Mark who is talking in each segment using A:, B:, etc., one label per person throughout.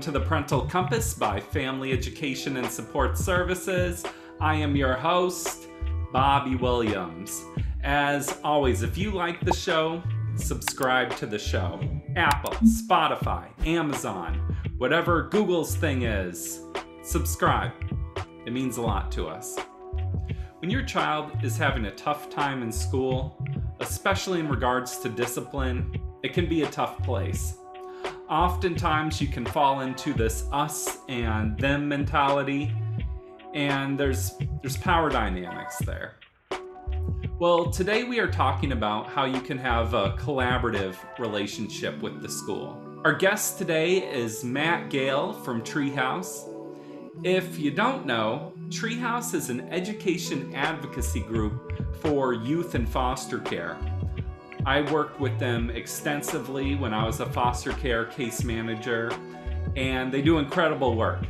A: To the Parental Compass by Family Education and Support Services. I am your host, Bobby Williams. As always, if you like the show, subscribe to the show. Apple, Spotify, Amazon, whatever Google's thing is, subscribe. It means a lot to us. When your child is having a tough time in school, especially in regards to discipline, it can be a tough place oftentimes you can fall into this us and them mentality and there's there's power dynamics there. Well today we are talking about how you can have a collaborative relationship with the school. Our guest today is matt gale from treehouse. If you don't know treehouse is an education advocacy group for youth and foster care I worked with them extensively when I was a foster care case manager, and they do incredible work.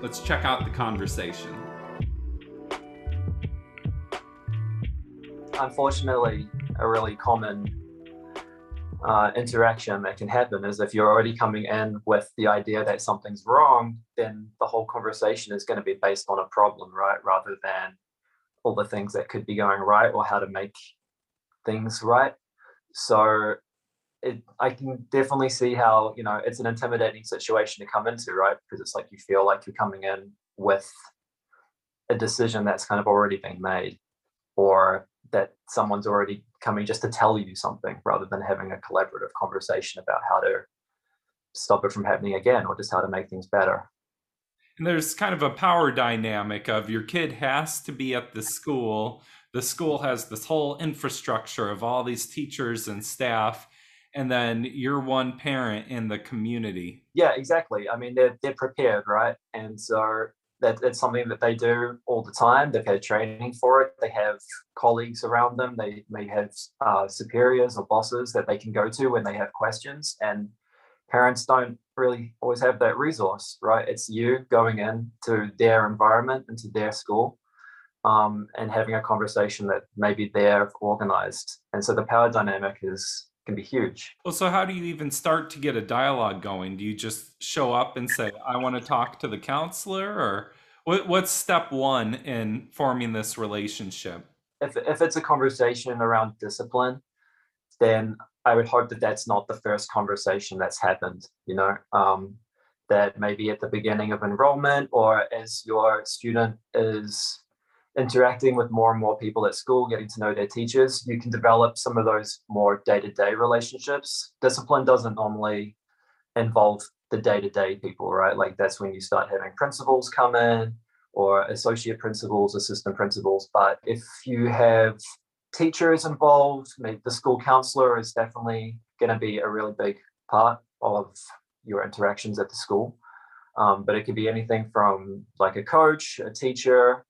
A: Let's check out the conversation.
B: Unfortunately, a really common uh, interaction that can happen is if you're already coming in with the idea that something's wrong, then the whole conversation is going to be based on a problem, right? Rather than all the things that could be going right or how to make things right. So it, I can definitely see how, you know, it's an intimidating situation to come into, right? Because it's like you feel like you're coming in with a decision that's kind of already been made or that someone's already coming just to tell you something rather than having a collaborative conversation about how to stop it from happening again or just how to make things better.
A: And there's kind of a power dynamic of your kid has to be at the school the school has this whole infrastructure of all these teachers and staff and then you're one parent in the community.
B: Yeah exactly. I mean they're, they're prepared right? And so that, that's something that they do all the time. They've had training for it. They have colleagues around them. They may have uh, superiors or bosses that they can go to when they have questions. And parents don't really always have that resource right? It's you going into their environment into their school um, and having a conversation that maybe they're organized. And so the power dynamic is can be huge.
A: Well, so how do you even start to get a dialogue going? Do you just show up and say, "I want to talk to the counselor," or what, what's step one in forming this relationship?
B: If if it's a conversation around discipline, then I would hope that that's not the first conversation that's happened. You know, um, that maybe at the beginning of enrollment or as your student is interacting with more and more people at school, getting to know their teachers, you can develop some of those more day to day relationships. Discipline doesn't normally involve the day to day people, right? Like that's when you start having principals come in or associate principals, assistant principals. But if you have teachers involved, maybe the school counselor is definitely going to be a really big part of your interactions at the school. Um, but it could be anything from like a coach, a teacher,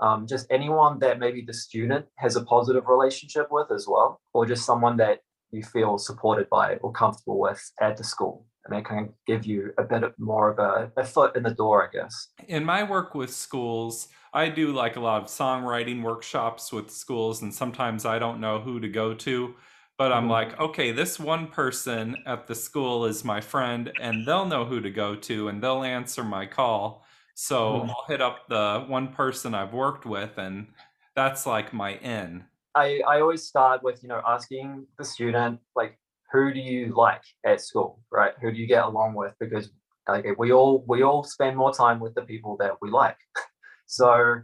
B: um, just anyone that maybe the student has a positive relationship with as well, or just someone that you feel supported by or comfortable with at the school. And they can give you a bit more of a, a foot in the door, I guess.
A: In my work with schools, I do like a lot of songwriting workshops with schools, and sometimes I don't know who to go to. But I'm mm-hmm. like, okay, this one person at the school is my friend, and they'll know who to go to, and they'll answer my call so hmm. I'll hit up the one person I've worked with, and that's like my in.
B: I, I always start with, you know, asking the student, like, who do you like at school, right? Who do you get along with? Because like we all we all spend more time with the people that we like. so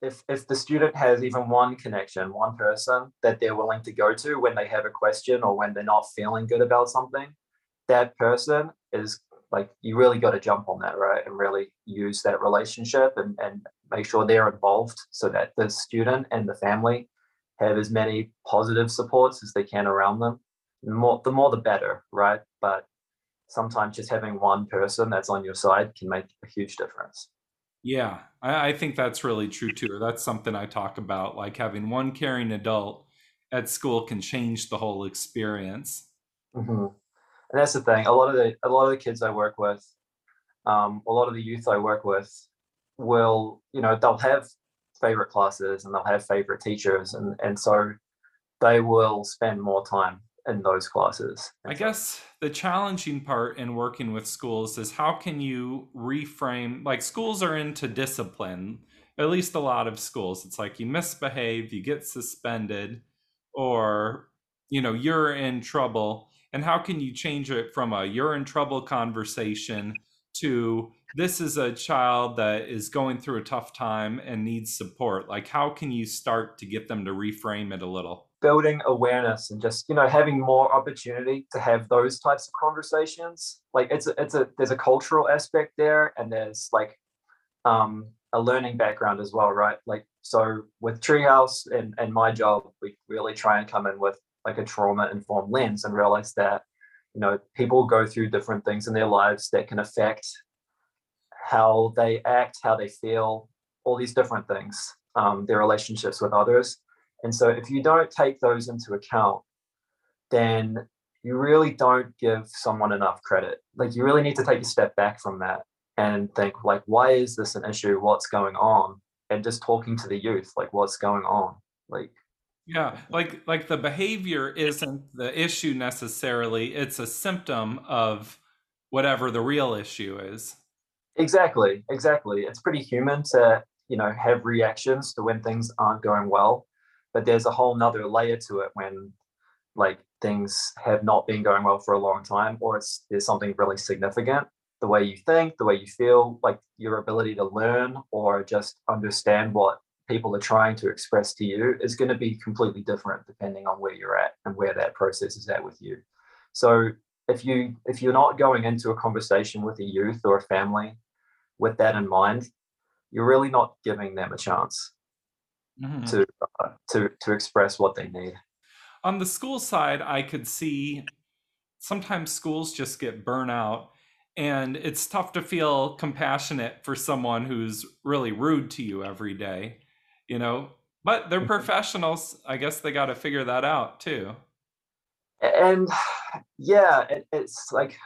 B: if if the student has even one connection, one person that they're willing to go to when they have a question or when they're not feeling good about something, that person is like you really got to jump on that right and really use that relationship and, and make sure they're involved so that the student and the family have as many positive supports as they can around them the more the more the better right but sometimes just having one person that's on your side can make a huge difference
A: Yeah, I, I think that's really true too. That's something I talk about. Like having one caring adult at school can change the whole experience.
B: hmm And that's the thing. A lot of the a lot of the kids I work with, um, a lot of the youth I work with, will you know they'll have favorite classes and they'll have favorite teachers, and and so they will spend more time in those classes.
A: I guess the challenging part in working with schools is how can you reframe, like, schools are into discipline, at least a lot of schools. It's like you misbehave, you get suspended, or, you know, you're in trouble. And how can you change it from a you're in trouble conversation to this is a child that is going through a tough time and needs support? Like, how can you start to get them to reframe it a little?
B: building awareness and just you know having more opportunity to have those types of conversations. Like it's a, it's a there's a cultural aspect there, and there's like um, a learning background as well, right? Like so with Treehouse and and my job, we really try and come in with like a trauma informed lens and realize that you know people go through different things in their lives that can affect how they act, how they feel, all these different things, um, their relationships with others. And so if you don't take those into account, then you really don't give someone enough credit. Like you really need to take a step back from that and think like, why is this an issue? What's going on? And just talking to the youth, like what's going on? Like
A: Yeah, like like the behavior isn't the issue necessarily. It's a symptom of whatever the real issue is.
B: exactly, exactly. It's pretty human to, you know, have reactions to when things aren't going well. But there's a whole nother layer to it when like things have not been going well for a long time or it's there's something really significant the way you think the way you feel like your ability to learn or just understand what people are trying to express to you is going to be completely different depending on where you're at and where that process is at with you. So if you if you're not going into a conversation with a youth or a family with that in mind you're really not giving them a chance
A: Mhm.
B: to uh, to to express what they need.
A: On the school side, I could see sometimes schools just get burnt out, and it's tough to feel compassionate for someone who's really rude to you every day, you know. But they're mm-hmm. professionals. I guess they got to figure that out too.
B: and yeah it, it's like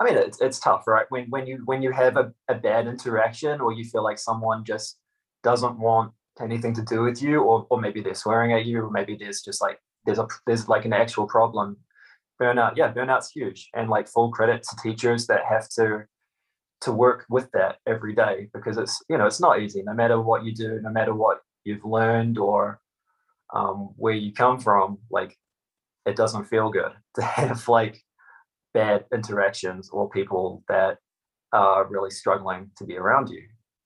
B: i mean it's, it's tough right when when you when you have a, a bad interaction or you feel like someone just doesn't want anything to do with you or, or maybe they're swearing at you or maybe there's just like there's a there's like an actual problem burnout yeah burnout's huge and like full credit to teachers that have to to work with that every day because it's you know it's not easy no matter what you do no matter what you've learned or um, where you come from like it doesn't feel good to have like bad interactions or people that are really struggling to be around you.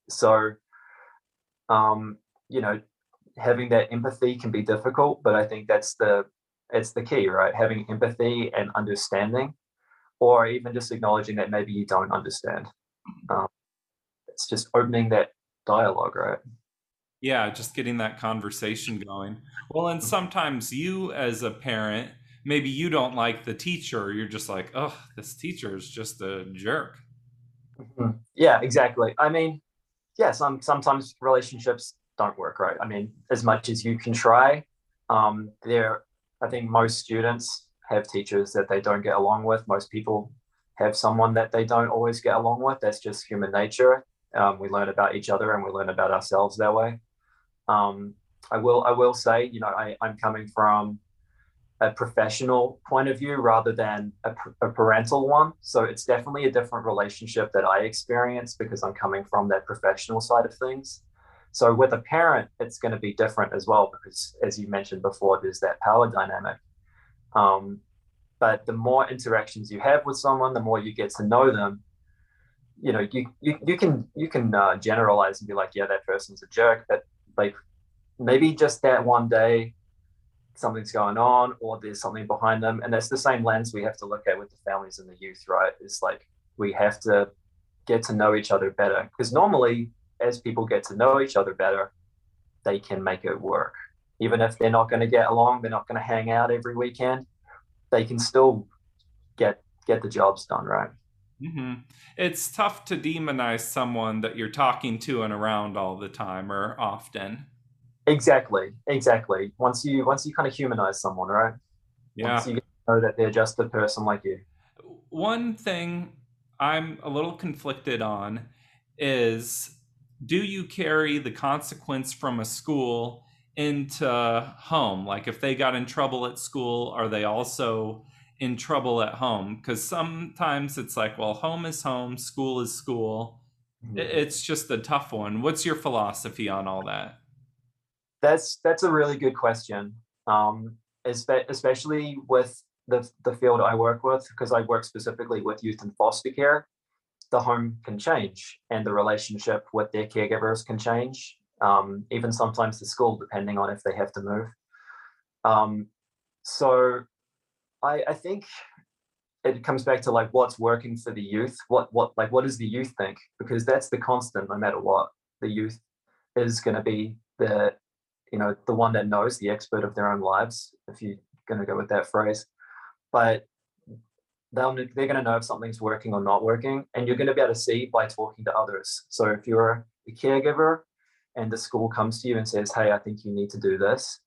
B: So, um, you know, having that empathy can be difficult, but I think that's the it's the key, right? Having empathy and understanding, or even just acknowledging that maybe you don't understand. Um, it's just opening that dialogue, right?
A: Yeah, just getting that conversation going. Well, and sometimes you, as a parent, maybe you don't like the teacher. You're just like, oh, this teacher is just a jerk.
B: Mhm. Yeah, exactly. I mean, yeah, some sometimes relationships don't work right. I mean, as much as you can try, um, there, I think most students have teachers that they don't get along with. Most people have someone that they don't always get along with. That's just human nature. Um, we learn about each other and we learn about ourselves that way. Um, I will, I will say, you know, I, I'm coming from a professional point of view rather than a, a, parental one. So it's definitely a different relationship that I experience because I'm coming from that professional side of things. So with a parent, it's going to be different as well because, as you mentioned before, there's that power dynamic. Um, but the more interactions you have with someone, the more you get to know them. You know, you you, you can you can uh, generalize and be like, yeah, that person's a jerk, but like maybe just that one day something's going on or there's something behind them. And that's the same lens we have to look at with the families and the youth right? It's like we have to get to know each other better. Because normally as people get to know each other better they can make it work. Even if they're not going to get along they're not going to hang out every weekend they can still get get the jobs done right
A: hmm It's tough to demonize someone that you're talking to and around all the time or often.
B: Exactly, exactly. Once you once you kind of humanize someone, right?
A: Yeah.
B: Once you know that they're just a person like you.
A: One thing I'm a little conflicted on is do you carry the consequence from a school into home? Like if they got in trouble at school, are they also in trouble at home? Because sometimes it's like, well, home is home, school is school.
B: Mhm.
A: It's just a tough one. What's your philosophy on all that?
B: That's that's a really good question. Um, especially with the the field I work with, because I work specifically with youth in foster care. The home can change, and the relationship with their caregivers can change. Um, even sometimes the school, depending on if they have to move. Um, so, I I think it comes back to like what's working for the youth. What what like what does the youth think? Because that's the constant, no matter what. The youth is going to be the you know the one that knows the expert of their own lives if you're going to go with that phrase but they'll, they're going to know if something's working or not working and you're going to be able to see by talking to others so if you're a caregiver and the school comes to you and says hey i think you need to do this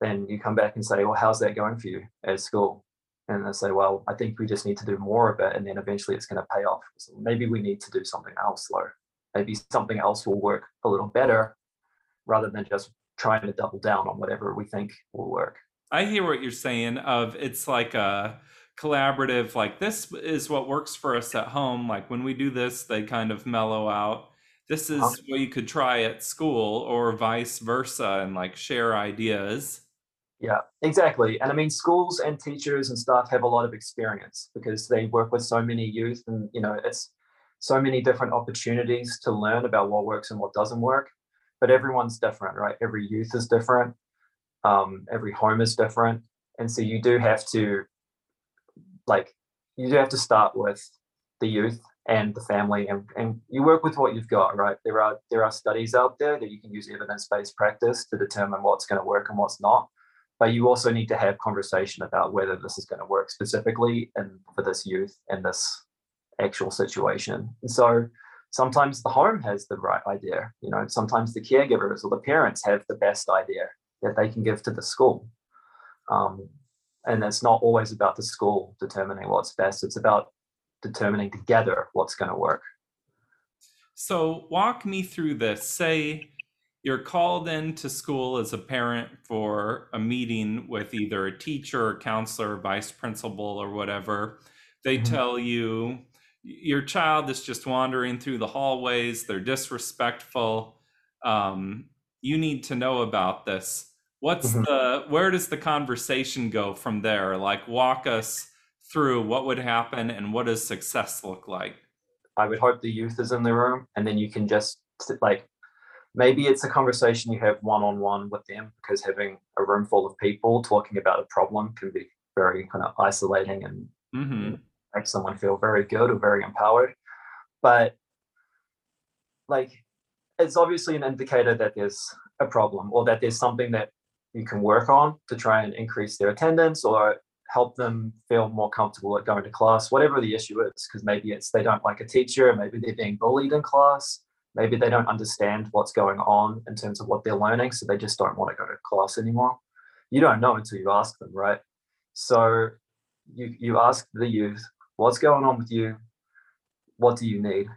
B: then you come back and say well how's that going for you at school and they say well i think we just need to do more of it and then eventually it's going to pay off. So maybe we need to do something else though. Maybe something else will work a little better rather than just trying to double down on whatever we think will work.
A: I hear what you're saying of it's like a collaborative like this is what works for us at home. Like when we do this they kind of mellow out. This is
B: Uh-huh.
A: what you could try at school or vice versa and like share ideas
B: Yeah, exactly. And I mean, schools and teachers and staff have a lot of experience because they work with so many youth, and you know, it's so many different opportunities to learn about what works and what doesn't work. But everyone's different, right? Every youth is different. Um, every home is different, and so you do have to, like, you do have to start with the youth and the family, and, and you work with what you've got, right? There are there are studies out there that you can use evidence-based practice to determine what's going to work and what's not but you also need to have conversation about whether this is going to work specifically and for this youth and this actual situation. And so sometimes the home has the right idea, you know, sometimes the caregivers or the parents have the best idea that they can give to the school. Um, and it's not always about the school determining what's best, it's about determining together what's going to work.
A: so walk me through this say you're called into school as a parent for a meeting with either a teacher or counselor vice principal or whatever. They
B: Mhm.
A: tell you your child is just wandering through the hallways. They're disrespectful. Um, you need to know about this. What's
B: Mhm.
A: the where does the conversation go from there? Like walk us through what would happen and what does success look like?
B: I would hope the youth is in the room and then you can just sit- like maybe it's a conversation you have one on one with them because having a room full of people talking about a problem can be very kind of isolating and
A: hmm
B: make someone feel very good or very empowered. But like it's obviously an indicator that there's a problem or that there's something that you can work on to try and increase their attendance or help them feel more comfortable at going to class, whatever the issue is. Because maybe it's they don't like a teacher, maybe they're being bullied in class, maybe they don't understand what's going on in terms of what they're learning, so they just don't want to go to class anymore. You don't know until you ask them, right? So you you ask the youth, what's going on with you? What do you need?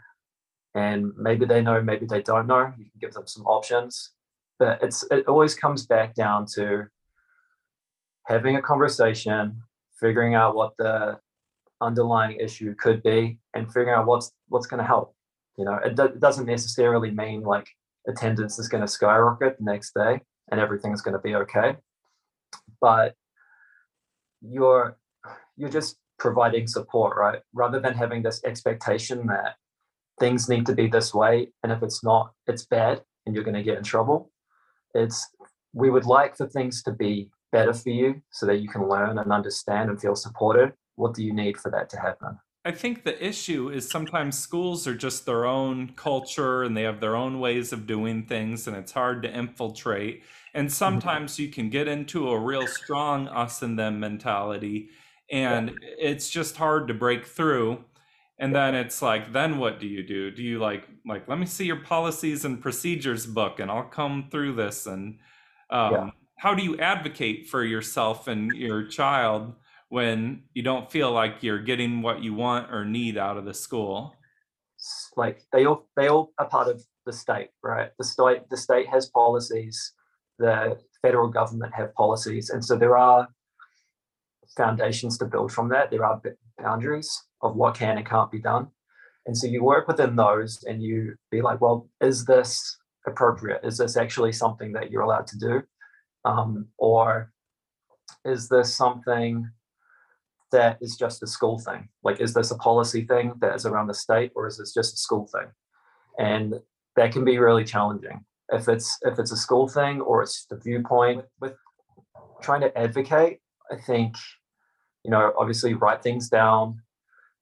B: And maybe they know, maybe they don't know. You can give them some options. But it's it always comes back down to having a conversation, figuring out what the underlying issue could be, and figuring out what's what's going to help. You know, it, it doesn't necessarily mean like attendance is going to skyrocket the next day and everything's going to be okay. But you're you're just providing support, right? Rather than having this expectation that things need to be this way, and if it's not, it's bad, and you're going to get in trouble. It's we would like for things to be better for you so that you can learn and understand and feel supported. What do you need for that to happen?
A: I think the issue is sometimes schools are just their own culture and they have their own ways of doing things, and it's hard to infiltrate. And sometimes you can get into a real strong us and them mentality, and it's just hard to break through. and then it's like then what do you do do you like like let me see your policies and procedures book and i'll come through this and um, yeah. how do you advocate for yourself and your child when you don't feel like you're getting what you want or need out of the school
B: like they all they all are part of the state right the state the state has policies the federal government have policies and so there are foundations to build from that there are boundaries of what can and can't be done. And so you work within those and you be like, well, is this appropriate? Is this actually something that you're allowed to do? Um, or is this something that is just a school thing? Like, is this a policy thing that is around the state, or is this just a school thing? And that can be really challenging. If it's if it's a school thing or it's the viewpoint with trying to advocate, I think, you know, obviously write things down,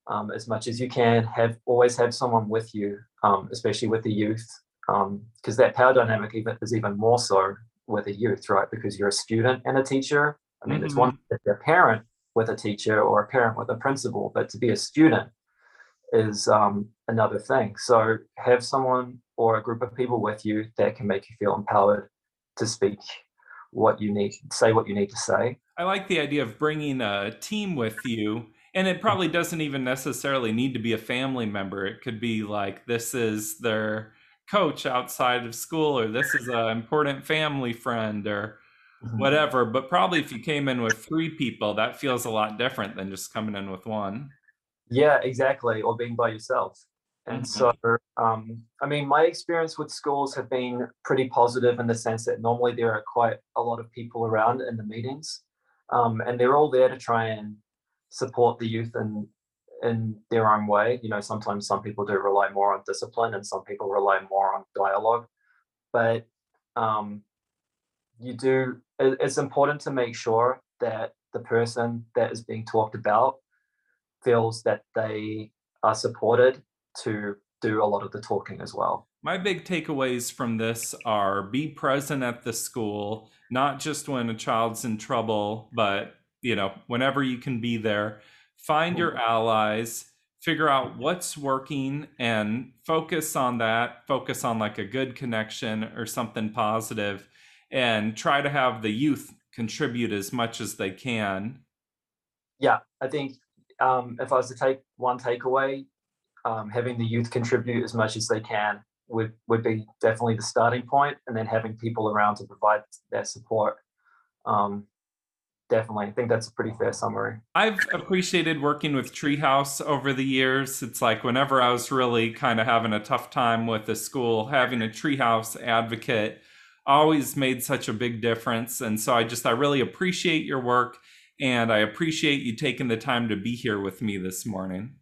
B: um, as much as you can. Have always have someone with you, um, especially with the youth, because um, that power dynamic even is even more so with a youth, right? Because you're a student and a teacher. I mean, mm-hmm. it's one if you're a parent with a teacher or a parent with a principal, but to be a student is um, another thing. So have someone or a group of people with you that can make you feel empowered to speak what you need, say what you need to say.
A: I like the idea of bringing a team with you and it probably doesn't even necessarily need to be a family member it could be like this is their coach outside of school or this is an important family friend or. Whatever but probably if you came in with three people that feels a lot different than just coming in with one
B: yeah exactly or being by yourself and mm-hmm. so um, i mean my experience with schools have been pretty positive in the sense that normally there are quite a lot of people around in the meetings um, and they're all there to try and support the youth in in their own way. You know, sometimes some people do rely more on discipline, and some people rely more on dialogue. But um, you do. It's important to make sure that the person that is being talked about feels that they are supported to do a lot of the talking as well.
A: My big takeaways from this are be present at the school, not just when a child's in trouble, but you know, whenever you can be there, find your allies, figure out what's working and focus on that, focus on like a good connection or something positive and try to have the youth contribute as much as they can.
B: Yeah, I think um, if I was to take one takeaway, um, having the youth contribute as much as they can would would be definitely the starting point, and then having people around to provide that support um, definitely. I think that's a pretty fair summary.
A: I've appreciated working with Treehouse over the years. It's like whenever I was really kind of having a tough time with the school, having a Treehouse advocate always made such a big difference. And so I just, I really appreciate your work and I appreciate you taking the time to be here with me this morning.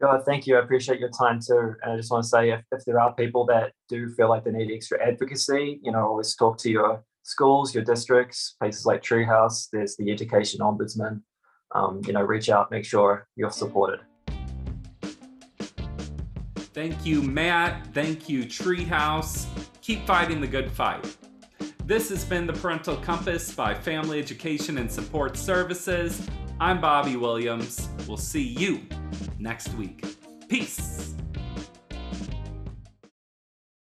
B: God, thank you. I appreciate your time too. And I just want to say if, if there are people that do feel like they need extra advocacy, you know, always talk to your schools, your districts, places like Treehouse, there's the Education Ombudsman. Um, you know, reach out, make sure you're supported.
A: Thank you, Matt. Thank you, Treehouse. Keep fighting the good fight. This has been the Parental Compass by Family Education and Support Services. I'm Bobby Williams. We'll see you next week. Peace.